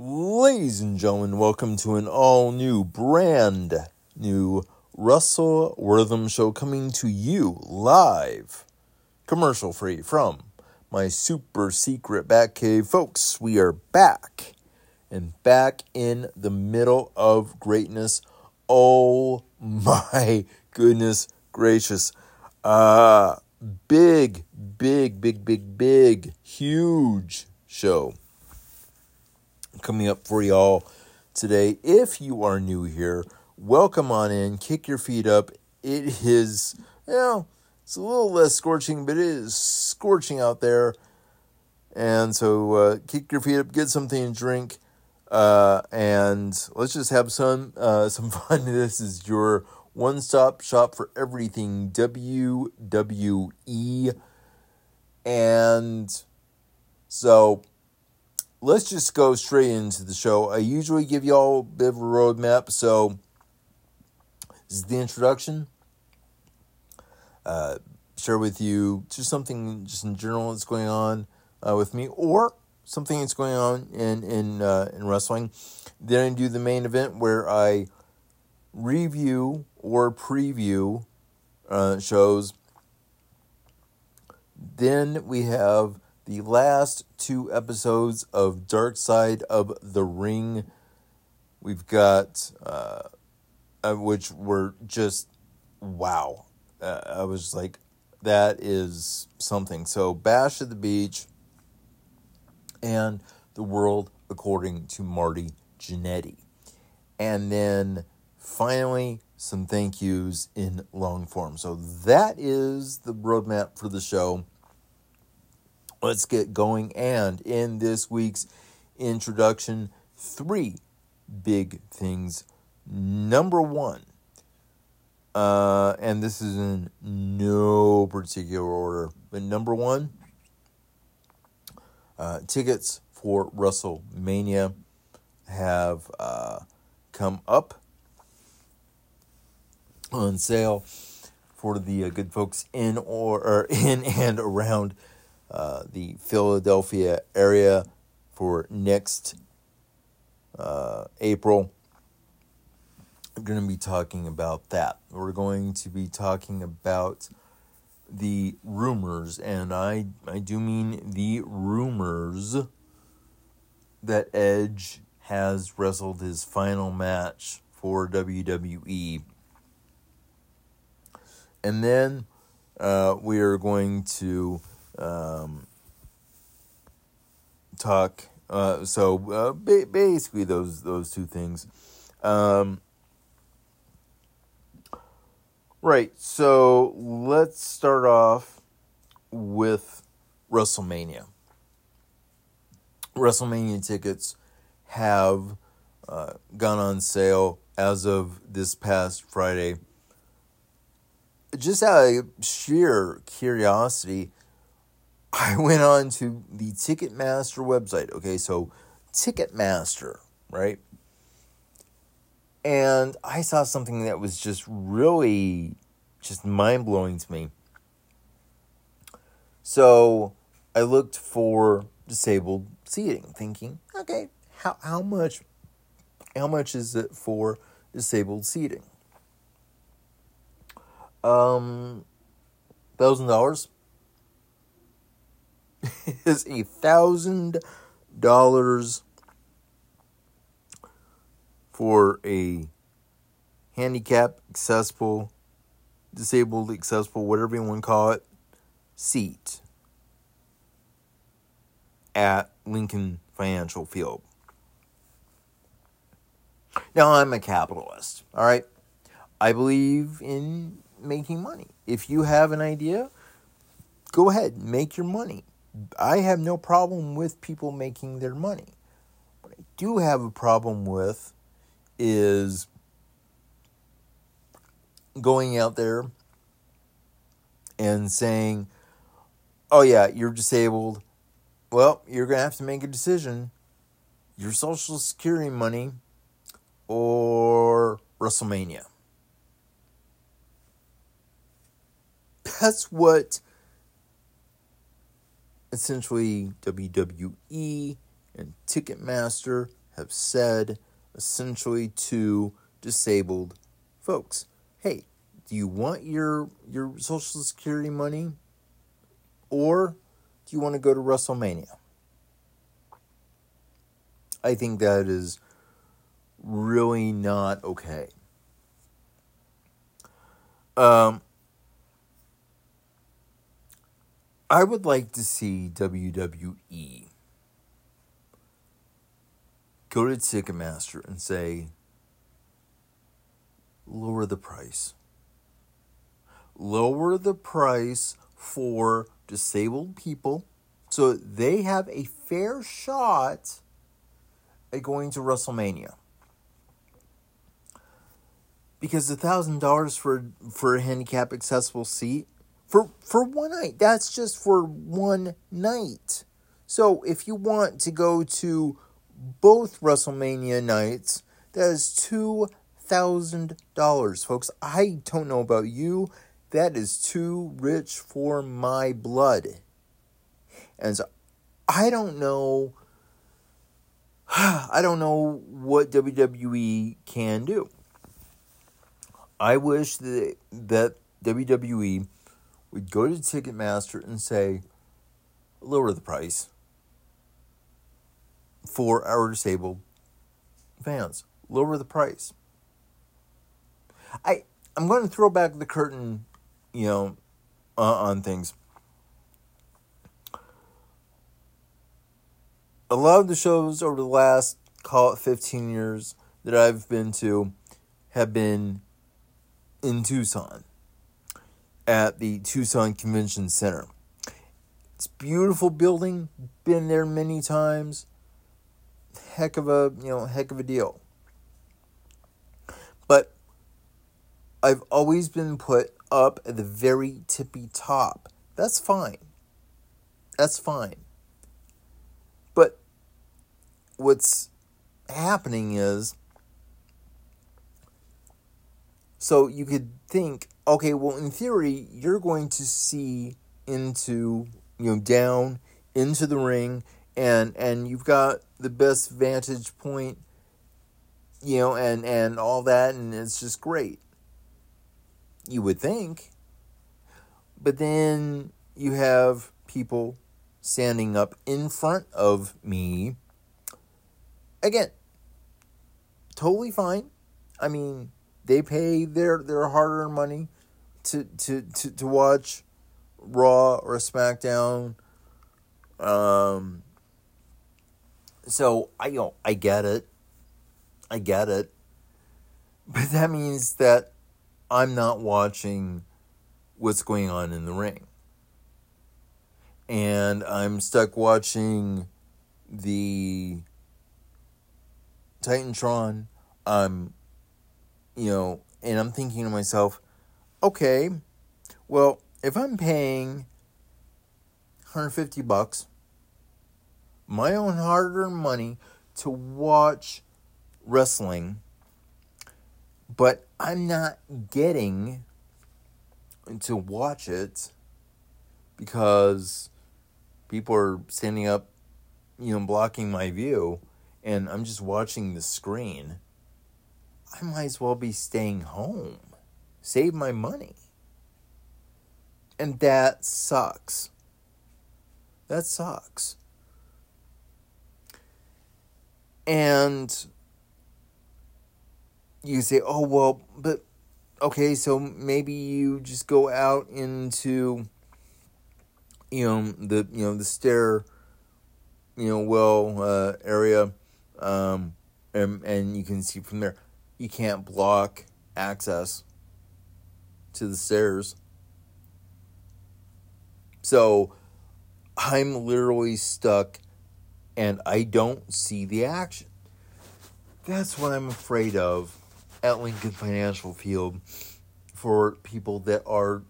Ladies and gentlemen, welcome to an all new, brand new Russell Wortham show coming to you live, commercial free from my super secret back cave. Folks, we are back and back in the middle of greatness. Oh my goodness gracious. Uh, big, big, big, big, big, huge show coming up for y'all today. If you are new here, welcome on in, kick your feet up. It is, you know, it's a little less scorching, but it is scorching out there. And so uh, kick your feet up, get something to drink, uh, and let's just have some uh, some fun. This is your one stop shop for everything WWE. And so let's just go straight into the show. I usually give y'all a bit of a roadmap, so this is the introduction. Uh, share with you just something just in general that's going on uh, with me, or something that's going on in in uh, in wrestling. Then I do the main event where I review or preview uh, shows. Then we have the last two episodes of Dark Side of the Ring. We've got, uh, uh, which were just wow. Uh, I was like, that is something. So, Bash at the Beach and The World According to Marty Jannetty. And then finally, some thank yous in long form. So, that is the roadmap for the show let's get going. And in this week's introduction, three big things. Number one, uh, and this is in no particular order, but number one, uh, tickets for WrestleMania have uh, come up on sale for the uh, good folks in or, or in and around uh, the Philadelphia area for next uh, April. We're going to be talking about that. We're going to be talking about the rumors, and I, I do mean the rumors that Edge has wrestled his final match for WWE. And then uh, we are going to um, talk. Uh, so uh, ba- basically, those those two things. Um, right. So let's start off with WrestleMania. WrestleMania tickets have uh, gone on sale as of this past Friday. Just out of sheer curiosity, I went on to the Ticketmaster website. Okay, so Ticketmaster, right? And I saw something that was just really just mind blowing to me. So I looked for disabled seating, thinking, okay, how, how much how much is it for disabled seating? Um thousand dollars is a thousand dollars for a handicap accessible, disabled accessible, whatever you want to call it, seat at Lincoln Financial Field. Now, I'm a capitalist, all right? I believe in making money. If you have an idea, go ahead, make your money. I have no problem with people making their money. What I do have a problem with is going out there and saying, oh, yeah, you're disabled. Well, you're going to have to make a decision your Social Security money or WrestleMania. That's what essentially WWE and Ticketmaster have said essentially to disabled folks hey do you want your your social security money or do you want to go to WrestleMania? I think that is really not okay. Um, I would like to see WWE go to Ticketmaster and say, lower the price. Lower the price for disabled people so they have a fair shot at going to WrestleMania. Because a thousand dollars for for a handicap accessible seat for for one night, that's just for one night. So if you want to go to both WrestleMania nights, that is two thousand dollars, folks. I don't know about you. That is too rich for my blood. And so I don't know I don't know what WWE can do. I wish that that WWE would go to Ticketmaster and say lower the price for our disabled fans. Lower the price. I I'm going to throw back the curtain you know, uh, on things. A lot of the shows over the last, call it 15 years, that I've been to have been in Tucson at the Tucson Convention Center. It's beautiful building, been there many times. Heck of a, you know, heck of a deal. But I've always been put up at the very tippy top. That's fine. That's fine. But what's happening is so you could think, okay, well, in theory, you're going to see into, you know, down into the ring and and you've got the best vantage point you know and and all that and it's just great you would think. But then you have people standing up in front of me. Again, totally fine. I mean, they pay their, their hard earned money to, to, to, to watch Raw or SmackDown. Um, so I you know I get it. I get it. But that means that I'm not watching what's going on in the ring. And I'm stuck watching the Titantron. I'm, you know, and I'm thinking to myself, okay, well, if I'm paying 150 bucks, my own hard earned money to watch wrestling but I'm not getting to watch it because people are standing up, you know, blocking my view, and I'm just watching the screen. I might as well be staying home, save my money. And that sucks. That sucks. And you say, oh, well, but okay, so maybe you just go out into, you know, the, you know, the stair, you know, well uh, area, um, and, and you can see from there. You can't block access to the stairs. So I'm literally stuck and I don't see the action. That's what I'm afraid of at Lincoln Financial Field for people that are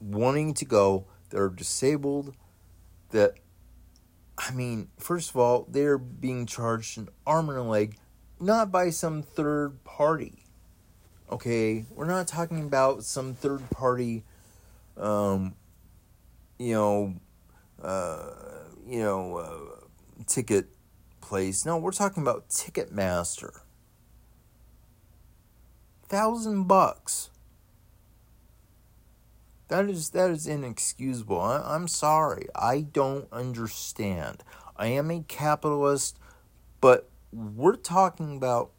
wanting to go, that are disabled, that, I mean, first of all, they're being charged an arm and a leg, not by some third party. Okay, we're not talking about some third party, um, you know, uh, you know, uh, ticket place. No, we're talking about Ticketmaster. Thousand bucks. That is that is inexcusable. I, I'm sorry. I don't understand. I am a capitalist, but we're talking about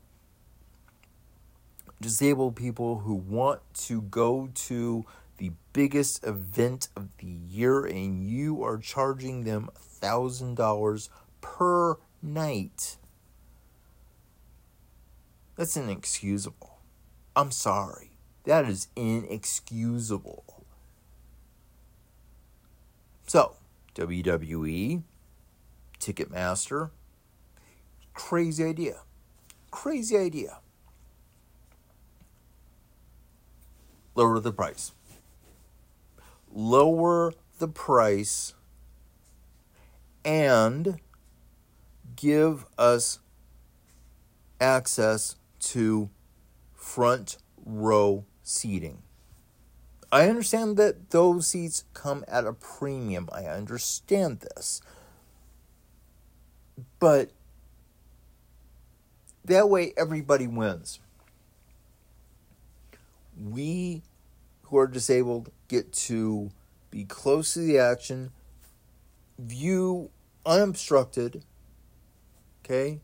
disabled people who want to go to the biggest event of the year and you are charging them $1,000 per night. That's inexcusable. I'm sorry. That is inexcusable. So, WWE, Ticketmaster, crazy idea. Crazy idea. Lower the price. Lower the price and give us access to front row seating. I understand that those seats come at a premium. I understand this. But that way everybody wins. We who are disabled get to be close to the action, view unobstructed. Okay?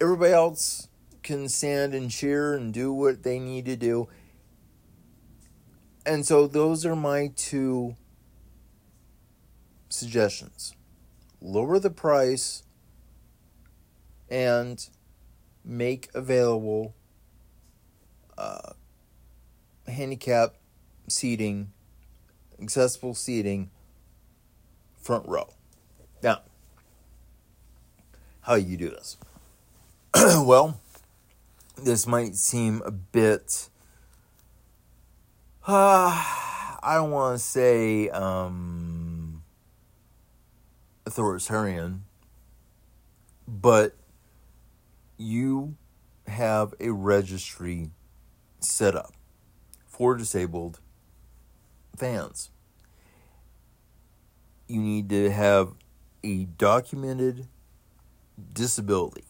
Everybody else can stand and cheer and do what they need to do and so those are my two suggestions lower the price and make available uh, handicap seating, accessible seating, front row. Now, how you do this? well, this might seem a bit uh, I don't want to say um, authoritarian, but you have a registry set up for disabled fans. You need to have a documented disability.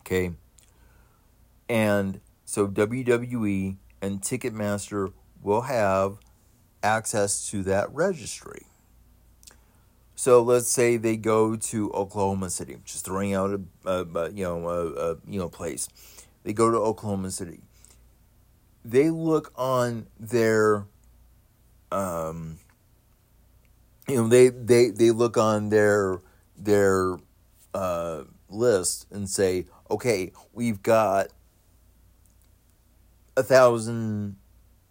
Okay? And so WWE and Ticketmaster will have access to that registry. So let's say they go to Oklahoma City, just throwing out a, a, a you know a, a, you know place. They go to Oklahoma City. They look on their um you know they they they look on their their uh list and say, "Okay, we've got a thousand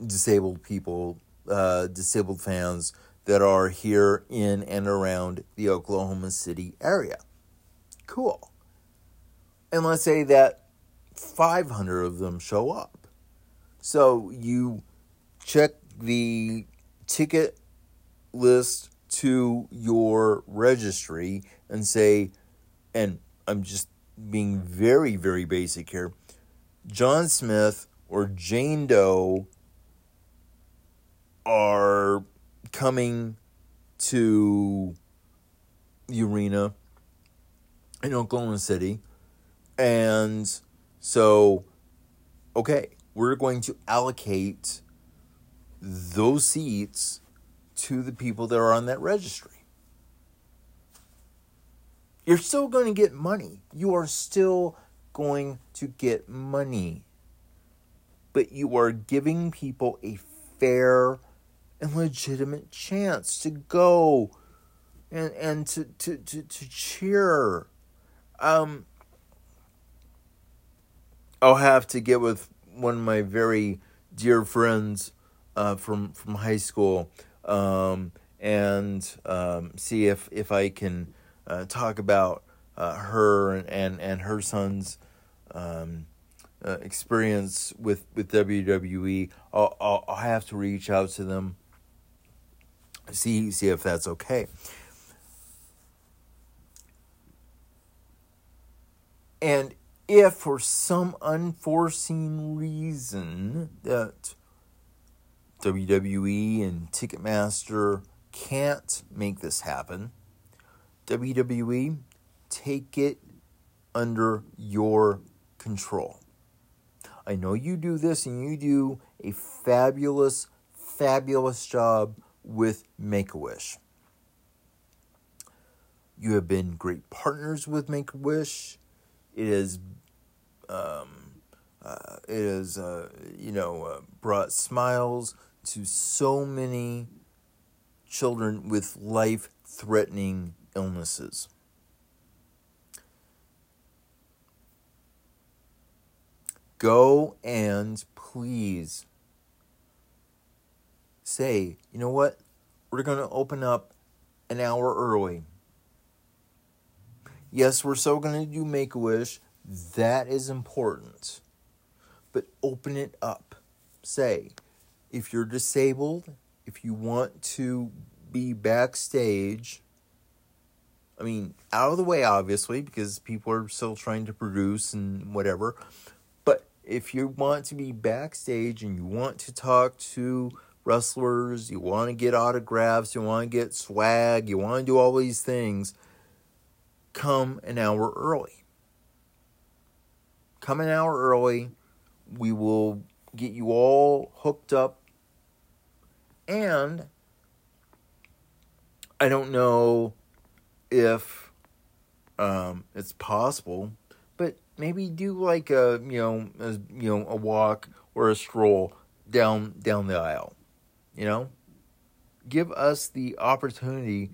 disabled people, uh, disabled fans that are here in and around the Oklahoma City area. Cool. And let's say that 500 of them show up. So you check the ticket list to your registry and say, and I'm just being very, very basic here John Smith or Jane Doe are coming to the arena in Oklahoma City. And so, okay, we're going to allocate those seats to the people that are on that registry. You're still going to get money. You are still going to get money but you are giving people a fair and legitimate chance to go and and to to to, to cheer. Um, I'll have to get with one of my very dear friends uh, from from high school um, and um, see if if I can uh, talk about uh, her and, and and her son's um, uh, experience with, with WWE, I'll, I'll, I'll have to reach out to them, see see if that's okay. And if for some unforeseen reason that WWE and Ticketmaster can't make this happen, WWE, take it under your control. I know you do this and you do a fabulous, fabulous job with Make a Wish. You have been great partners with Make a Wish. It has, um, uh, it has, uh, you know, uh, brought smiles to so many children with life threatening illnesses. Go and please say, you know what? We're going to open up an hour early. Yes, we're still going to do Make a Wish. That is important. But open it up. Say, if you're disabled, if you want to be backstage, I mean, out of the way, obviously, because people are still trying to produce and whatever. But if you want to be backstage and you want to talk to wrestlers, you want to get autographs, you want to get swag, you want to do all these things, come an hour early. Come an hour early. We will get you all hooked up. And I don't know if um, it's possible, but maybe do like a you know a, you know a walk or a stroll down down the aisle. You know, give us the opportunity.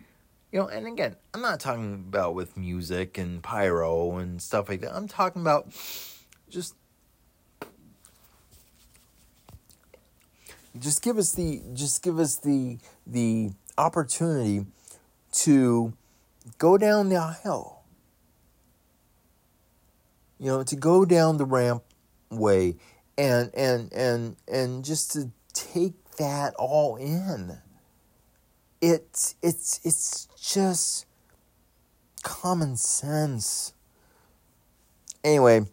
You know, and again, I'm not talking about with music and pyro and stuff like that. I'm talking about just just give us the just give us the the opportunity to go down the aisle. You know to go down the ramp way and and and and just to take that all in. It's it's it's just common sense. Anyway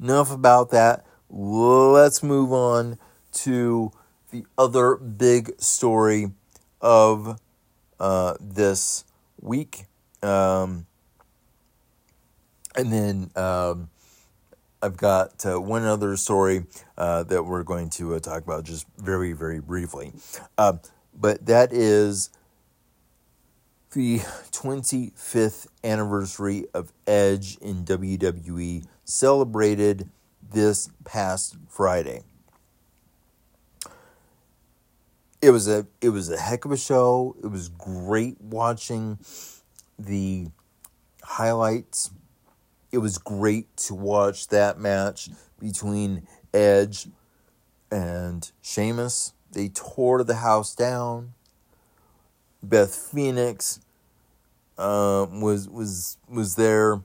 enough about that let's move on to the other big story of uh, this week. Um, and then um, I've got uh, one other story uh, that we're going to uh, talk about just very, very briefly. Um, but that is the 25th anniversary of Edge in WWE celebrated this past Friday it was a it was a heck of a show. It was great watching the highlights. It was great to watch that match between Edge and Sheamus. They tore the house down. Beth Phoenix uh, was was was there,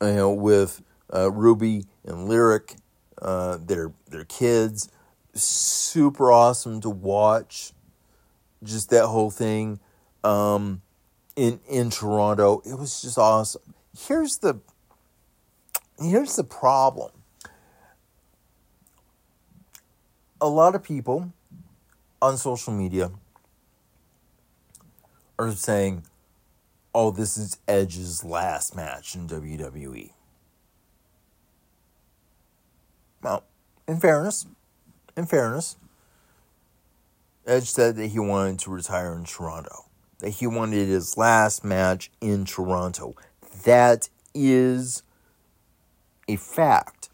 you know, with uh, Ruby and Lyric, uh, their their kids super awesome to watch. Just that whole thing um, in in Toronto, it was just awesome. Here's the here's the problem. A lot of people on social media are saying, "Oh, this is Edge's last match in WWE." Well, in fairness, in fairness, Edge said that he wanted to retire in Toronto, that he wanted his last match in Toronto. That is a fact.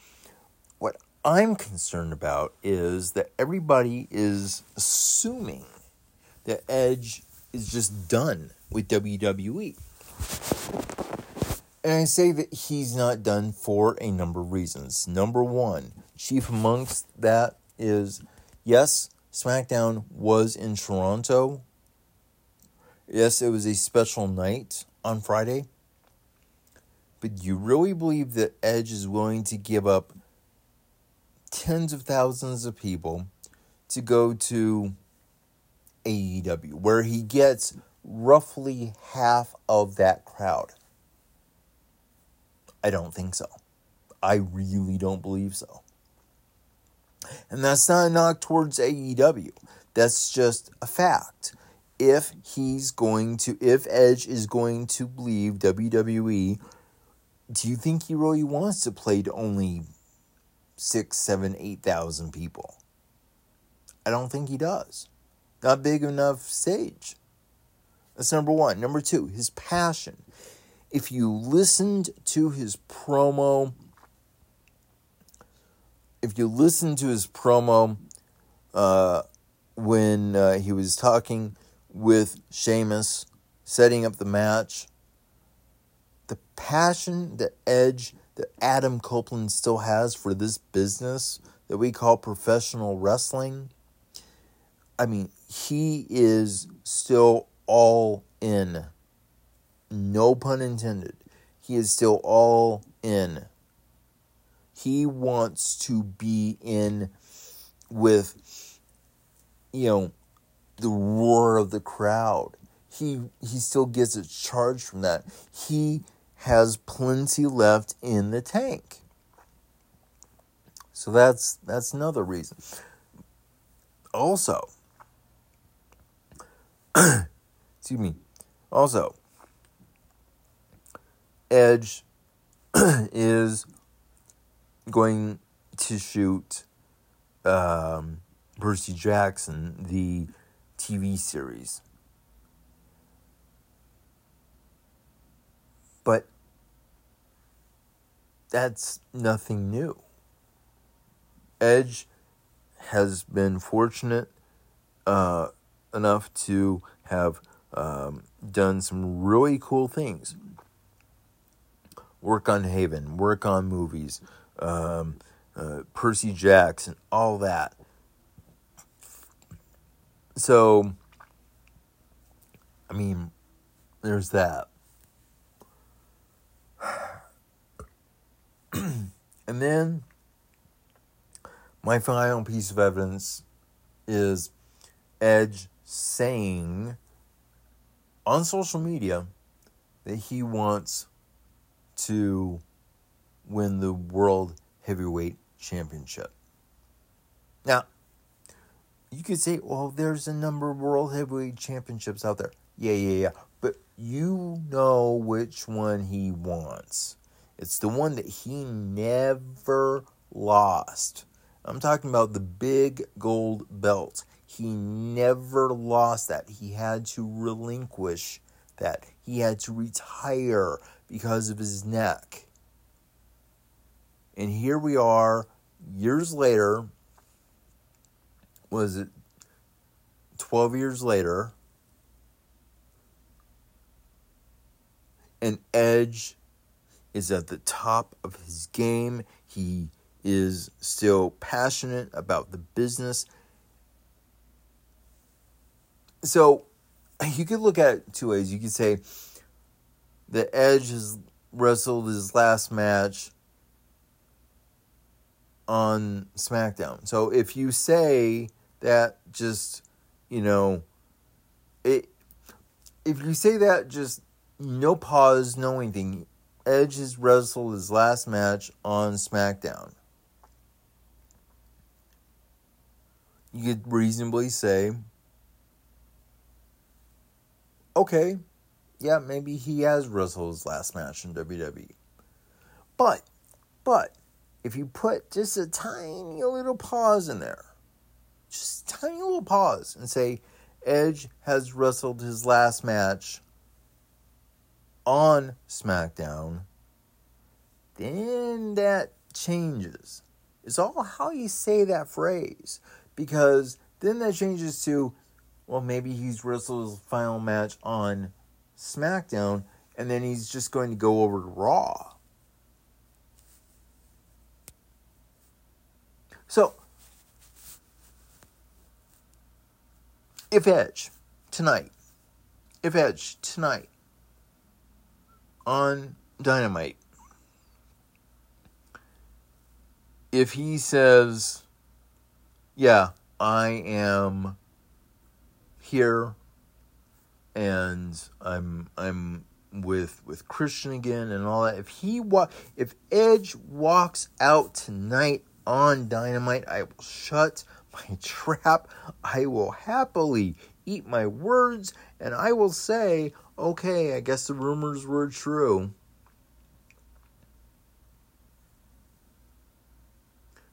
What I'm concerned about is that everybody is assuming that Edge is just done with WWE. And I say that he's not done for a number of reasons. Number one, chief amongst that is yes, SmackDown was in Toronto. Yes, it was a special night on Friday. But do you really believe that Edge is willing to give up tens of thousands of people to go to AEW, where he gets roughly half of that crowd? I don't think so. I really don't believe so. And that's not a knock towards AEW. That's just a fact. if he's going to, if Edge is going to leave WWE, do you think he really wants to play to only six, seven, eight thousand people? I don't think he does. Not big enough stage. That's number one. Number two, his passion. If you listened to his promo, if you listened to his promo uh, when uh, he was talking with Sheamus, setting up the match, the passion, the edge that Adam Copeland still has for this business that we call professional wrestling. I mean, he is still all in. No pun intended. He is still all in. He wants to be in with, you know, the roar of the crowd. He he still gets a charge from that. He has plenty left in the tank. So that's that's another reason. Also, excuse me. Also, Edge is going to shoot um, Percy Jackson, the TV series. But that's nothing new. Edge has been fortunate uh, enough to have um, done some really cool things. Work on Haven, work on movies, um, uh, Percy Jackson, all that. So, I mean, there's that. and then my final piece of evidence is Edge saying on social media that he wants to win the World Heavyweight Championship. Now, you could say, well, there's a number of World Heavyweight Championships out there. Yeah, yeah, yeah. But you know which one he wants. It's the one that he never lost. I'm talking about the big gold belt. He never lost that. He had to relinquish that. He had to retire because of his neck. And here we are, years later, was it 12 years later? And Edge is at the top of his game. He is still passionate about the business. So you could look at it two ways. You could say the Edge has wrestled his last match on SmackDown. So if you say that just, you know, it if you say that just no pause, no anything, Edge has wrestled his last match on SmackDown. You could reasonably say, okay, yeah, maybe he has wrestled his last match in WWE. But, but, if you put just a tiny little pause in there, just a tiny little pause and say, Edge has wrestled his last match on SmackDown, then that changes. It's all how you say that phrase. Because then that changes to, well, maybe he's wrestled his final match on SmackDown and then he's just going to go over to Raw. So, if Edge tonight, if Edge tonight on Dynamite, if he says, Yeah, I am here and I'm I'm with with Christian again and all that. If he wa- if Edge walks out tonight on Dynamite, I will shut my trap. I will happily eat my words and I will say, okay, I guess the rumors were true.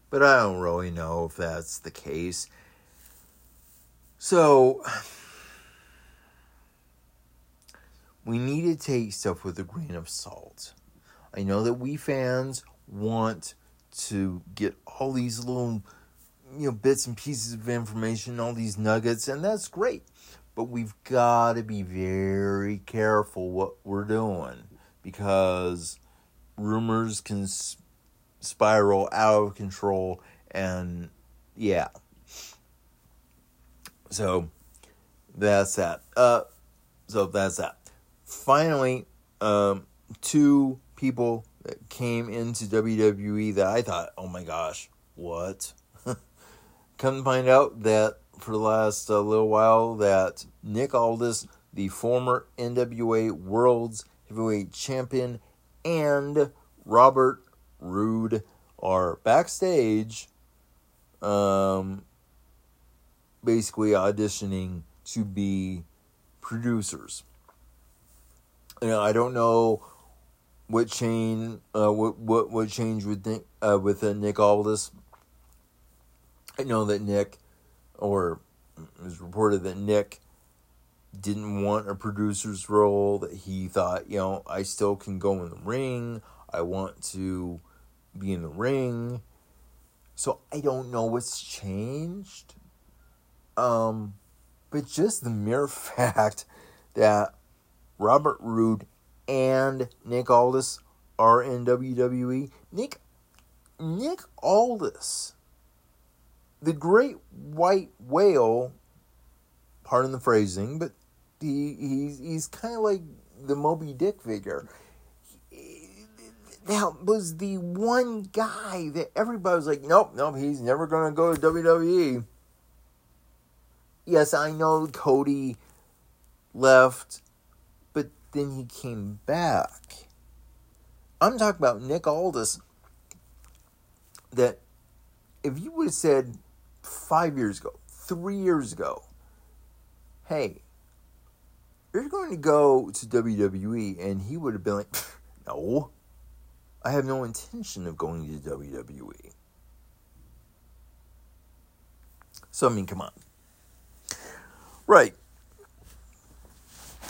But I don't really know if that's the case. So, we need to take stuff with a grain of salt. I know that we fans want to get all these little you know bits and pieces of information, all these nuggets, and that's great. But we've got to be very careful what we're doing because rumors can spiral out of control, and yeah. So that's that. Uh, so that's that. Finally, um, two people that came into WWE that I thought, oh my gosh, what? Come to find out that for the last uh, little while that Nick Aldis, the former NWA World's Heavyweight Champion, and Robert Roode are backstage, um, basically auditioning to be producers. Know, I don't know what chain, uh, what what what changed with Nick, uh, with uh, Nick Aldis. I know that Nick, or it was reported that Nick didn't want a producer's role. That he thought, you know, I still can go in the ring. I want to be in the ring. So I don't know what's changed. Um, but just the mere fact that Robert Roode and Nick Aldis are in WWE. Nick Nick Aldis, the great white whale, pardon the phrasing, but he he's he's kind of like the Moby Dick figure. That was the one guy that everybody was like, nope, nope, he's never gonna go to WWE. Yes, I know Cody left but then he came back. I'm talking about Nick Aldis. That if you would have said five years ago, three years ago, hey, you're going to go to WWE, and he would have been like, no, I have no intention of going to WWE. So, I mean, come on. Right.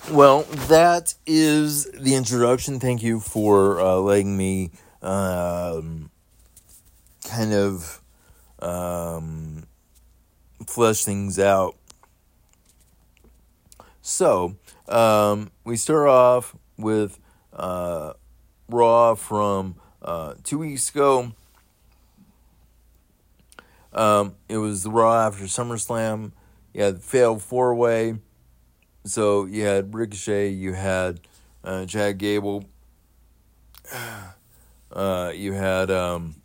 Well, that is the introduction. Thank you for uh, letting me um, kind of um, flesh things out. So, um, we start off with uh, Raw from uh, two weeks ago. Um, it was the Raw after SummerSlam. You had Fatal Four Way. So you had Ricochet, you had uh, Chad Gable, uh, you had um,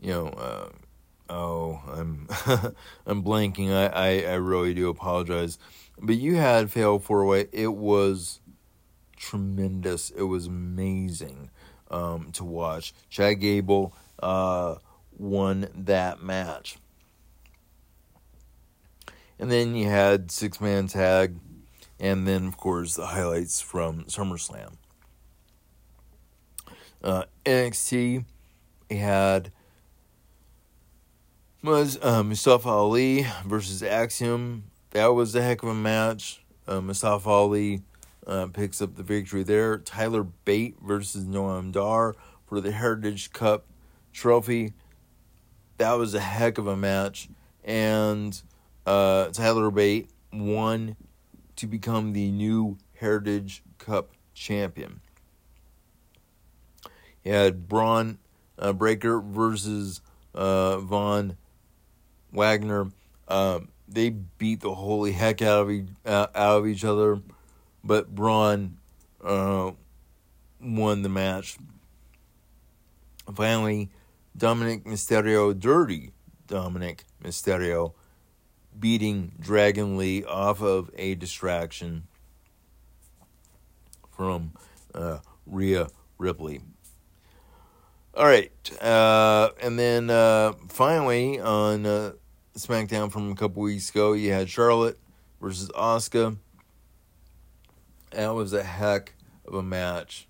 you know, uh, oh, I'm I'm blanking. I, I, I really do apologize, but you had Fatal Four Way. It was tremendous. It was amazing um, to watch. Chad Gable uh, won that match. And then you had six man tag, and then of course the highlights from SummerSlam. Uh, NXT had was uh, Mustafa Ali versus Axiom. That was a heck of a match. Uh, Mustafa Ali uh, picks up the victory there. Tyler Bate versus Noam Dar for the Heritage Cup trophy. That was a heck of a match. And uh, Tyler Bate won to become the new Heritage Cup champion. He had Bron uh, Breakker versus uh, Von Wagner. Uh, they beat the holy heck out of, uh, out of each other, but Bron uh, won the match. Finally, Dominic Mysterio, dirty Dominic Mysterio, beating Dragon Lee off of a distraction from uh, Rhea Ripley. All right, uh, and then uh, finally on uh, SmackDown from a couple weeks ago, you had Charlotte versus Asuka. That was a heck of a match.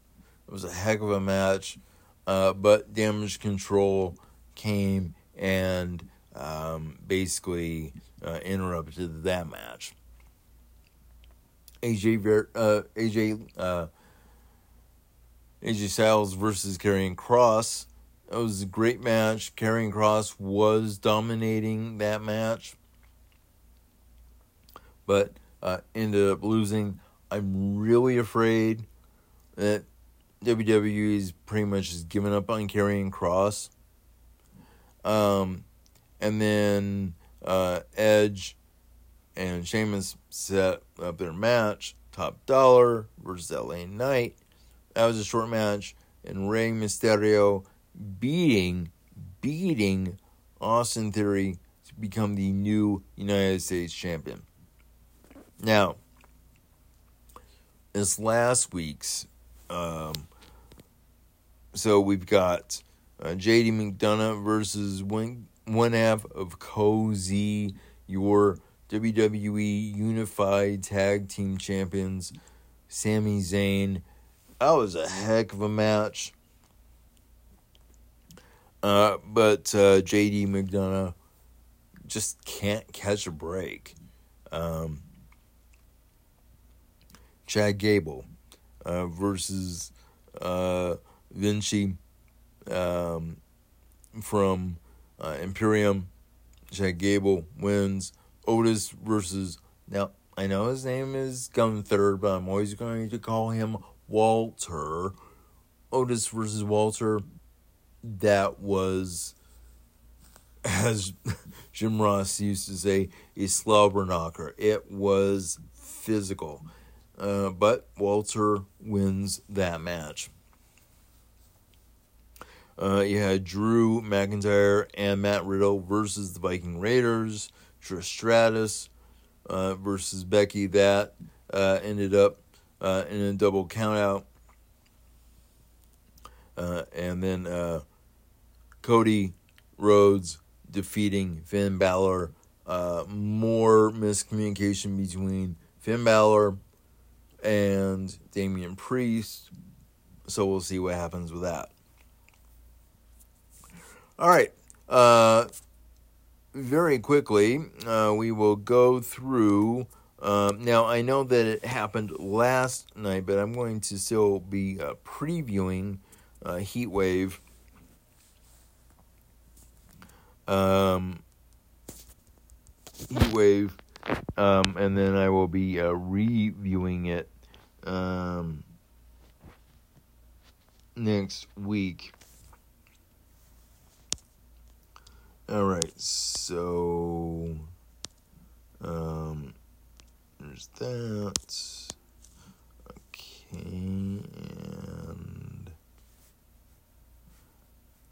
It was a heck of a match, uh, but Damage Control came and um, basically uh, interrupted that match. AJ Ver- uh, AJ uh, AJ Styles versus Karrion Kross. It was a great match. Karrion Kross was dominating that match, but uh, ended up losing. I'm really afraid that WWE is pretty much just giving up on Karrion Kross. Um, and then uh, Edge and Sheamus set up their match, Top Dolla versus LA Knight. That was a short match, and Rey Mysterio beating beating Austin Theory to become the new United States champion. Now, this last week's, um, so we've got uh, JD McDonagh versus one, one half of Cozy, your WWE Unified Tag Team Champions, Sami Zayn. That was a heck of a match. Uh, but uh, JD McDonagh just can't catch a break. Um, Chad Gable uh, versus uh, Vinci um, from uh, Imperium. Chad Gable wins. Otis versus now I know his name is Gunther, but I'm always going to call him Walter. Otis versus Walter. That was, as Jim Ross used to say, a slobber knocker. It was physical. Uh, but Walter wins that match. Uh, you had Drew McIntyre and Matt Riddle versus the Viking Raiders. Trish Stratus uh, versus Becky. That uh, ended up uh, in a double countout. Uh, and then uh, Cody Rhodes defeating Finn Balor. Uh, more miscommunication between Finn Balor and Damian Priest. So we'll see what happens with that. All right. Uh, very quickly, uh, we will go through. Um, now, I know that it happened last night, but I'm going to still be uh, previewing uh, Heatwave. Um, Heatwave, um, and then I will be uh, reviewing it um, next week. All right, so um, there's that. Okay, and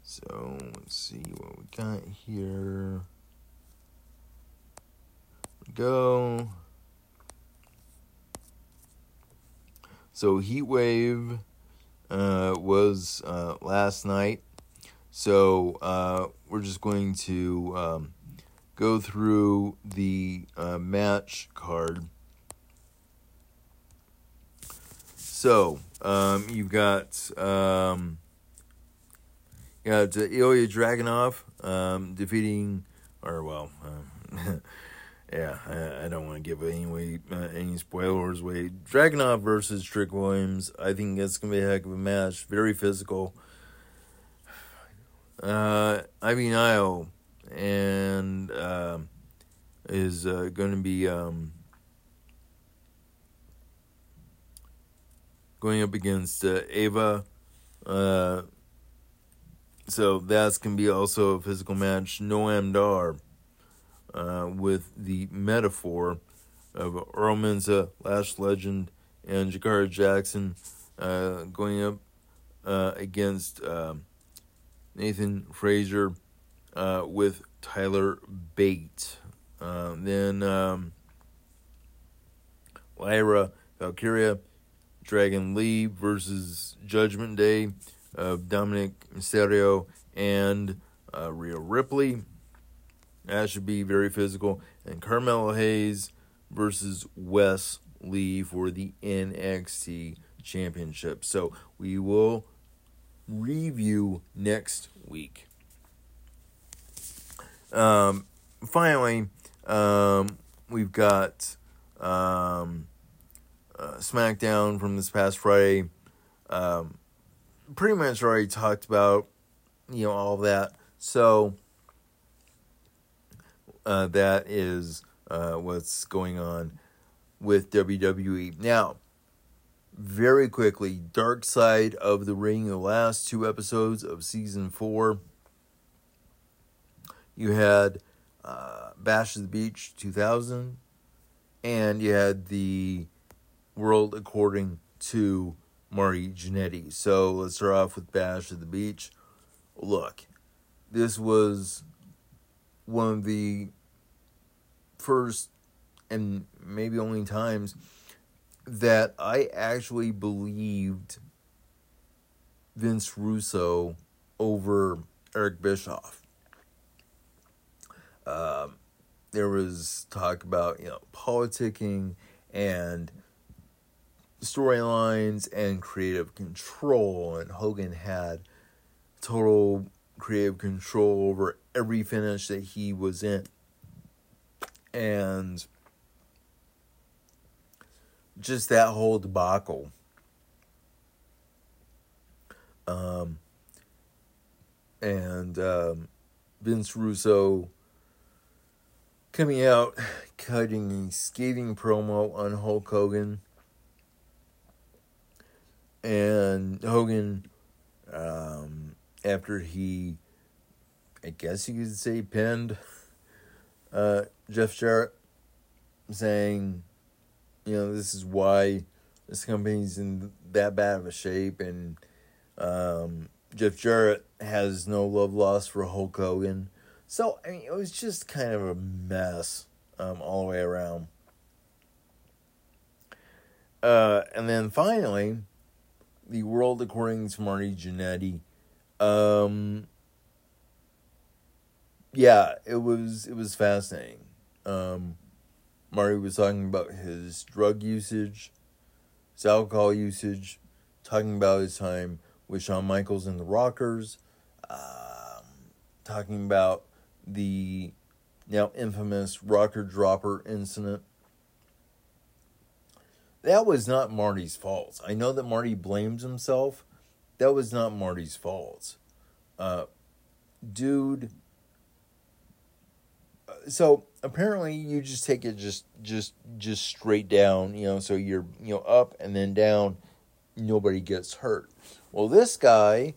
so let's see what we got here. We go. So Heatwave uh, was uh, last night. So uh, we're just going to um, go through the uh, match card. So um, you've got um, you got uh, Ilya Dragunov um, defeating, or well, uh, yeah, I, I, don't want to give any uh, any spoilers away. Dragunov versus Trick Williams. I think it's gonna be a heck of a match. Very physical uh, Ivy Nile and uh, is uh, going to be um, going up against uh, Ava. Uh, so that's going to be also a physical match. Noam Dar uh, with the Meta-Four of Oro Mensah, Lash Legend, and Jakara Jackson uh, going up uh, against. Um, Nathan Frazer uh, with Tyler Bate. Uh, then um, Lyra Valkyria, Dragon Lee versus Judgment Day of Dominik Mysterio and uh, Rhea Ripley. That should be very physical. And Carmelo Hayes versus Wes Lee for the NXT Championship. So we will review next week. Um, finally, um, we've got um, uh, SmackDown from this past Friday. Um, pretty much already talked about, you know, all that. So uh, that is uh, what's going on with WWE. Now, very quickly, Dark Side of the Ring, the last two episodes of season four. You had uh, Bash of the Beach 2000, and you had the World According to Marty Jannetty. So let's start off with Bash of the Beach. Look, this was one of the first and maybe only times that I actually believed Vince Russo over Eric Bischoff. Um, there was talk about you know politicking and storylines and creative control, and Hogan had total creative control over every finish that he was in, and just that whole debacle. Um, and um, Vince Russo coming out, cutting a scathing promo on Hulk Hogan. And Hogan, um, after he, I guess you could say, pinned uh, Jeff Jarrett, saying, you know, this is why this company's in that bad of a shape, and um, Jeff Jarrett has no love lost for Hulk Hogan. So I mean, it was just kind of a mess um, all the way around. Uh, and then finally, the world according to Marty Jannetty. Um, yeah, it was it was fascinating. Um, Marty was talking about his drug usage, his alcohol usage, talking about his time with Shawn Michaels and the Rockers, um, talking about the now infamous rocker dropper incident. That was not Marty's fault. I know that Marty blames himself. That was not Marty's fault. Uh, dude. Uh, so apparently you just take it just just just straight down, you know, so you're you know up and then down, nobody gets hurt. Well, this guy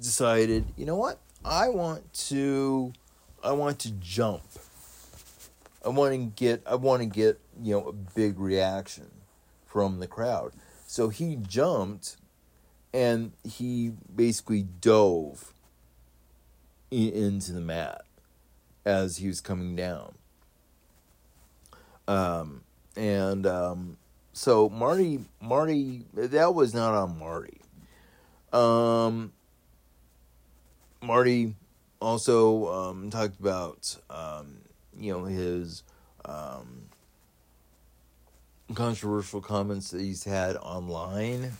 decided, you know what? I want to I want to jump. I want to get I want to get, you know, a big reaction from the crowd. So he jumped and he basically dove into the mat as he was coming down. Um, and um, so Marty, Marty, that was not on Marty. Um, Marty also um, talked about um, you know his um, controversial comments that he's had online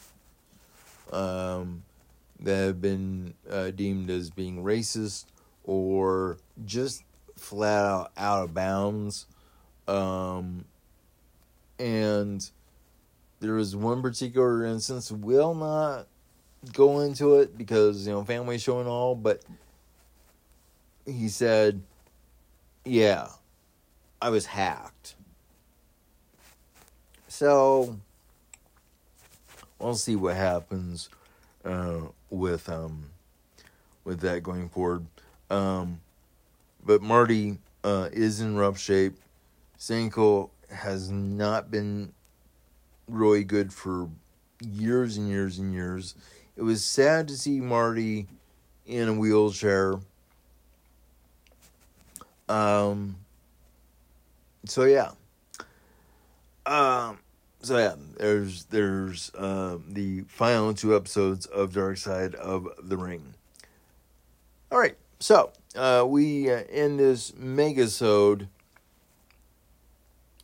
um, that have been uh, deemed as being racist or just flat out out of bounds. Um, and there was one particular instance, will not go into it because, you know, family show and all, but he said, yeah, I was hacked. So, we'll see what happens uh, with um, with that going forward. Um, but Marty uh, is in rough shape. Sanko has not been really good for years and years and years. It was sad to see Marty in a wheelchair. Um. So yeah. Um. So yeah, there's there's uh, the final two episodes of Dark Side of the Ring. All right, so uh, we uh, end this megasode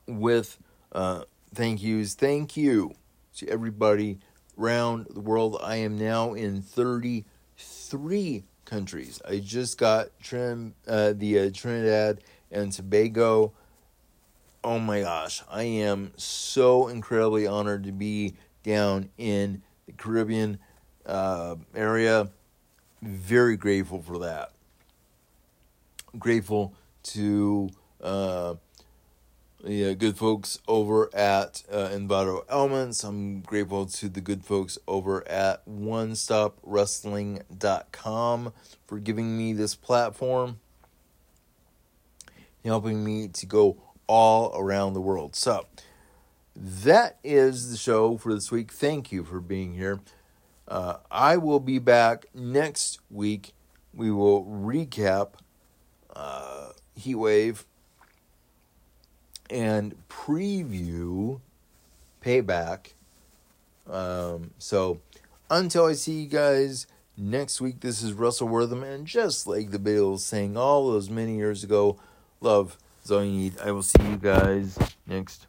with uh, thank yous. Thank you to everybody around the world. I am now in 33 countries. I just got Trin, uh, the uh, Trinidad and Tobago. Oh my gosh, I am so incredibly honored to be down in the Caribbean uh, area. Very grateful for that. Grateful to uh, the good folks over at uh, Envato Elements. I'm grateful to the good folks over at OneStopWrestling.com for giving me this platform, helping me to go all around the world. So, that is the show for this week. Thank you for being here. Uh, I will be back next week. We will recap uh, Heatwave and preview Payback. Um, so until I see you guys next week, this is Russell Wortham, and just like the Beatles sang all those many years ago, love is all you need. I will see you guys next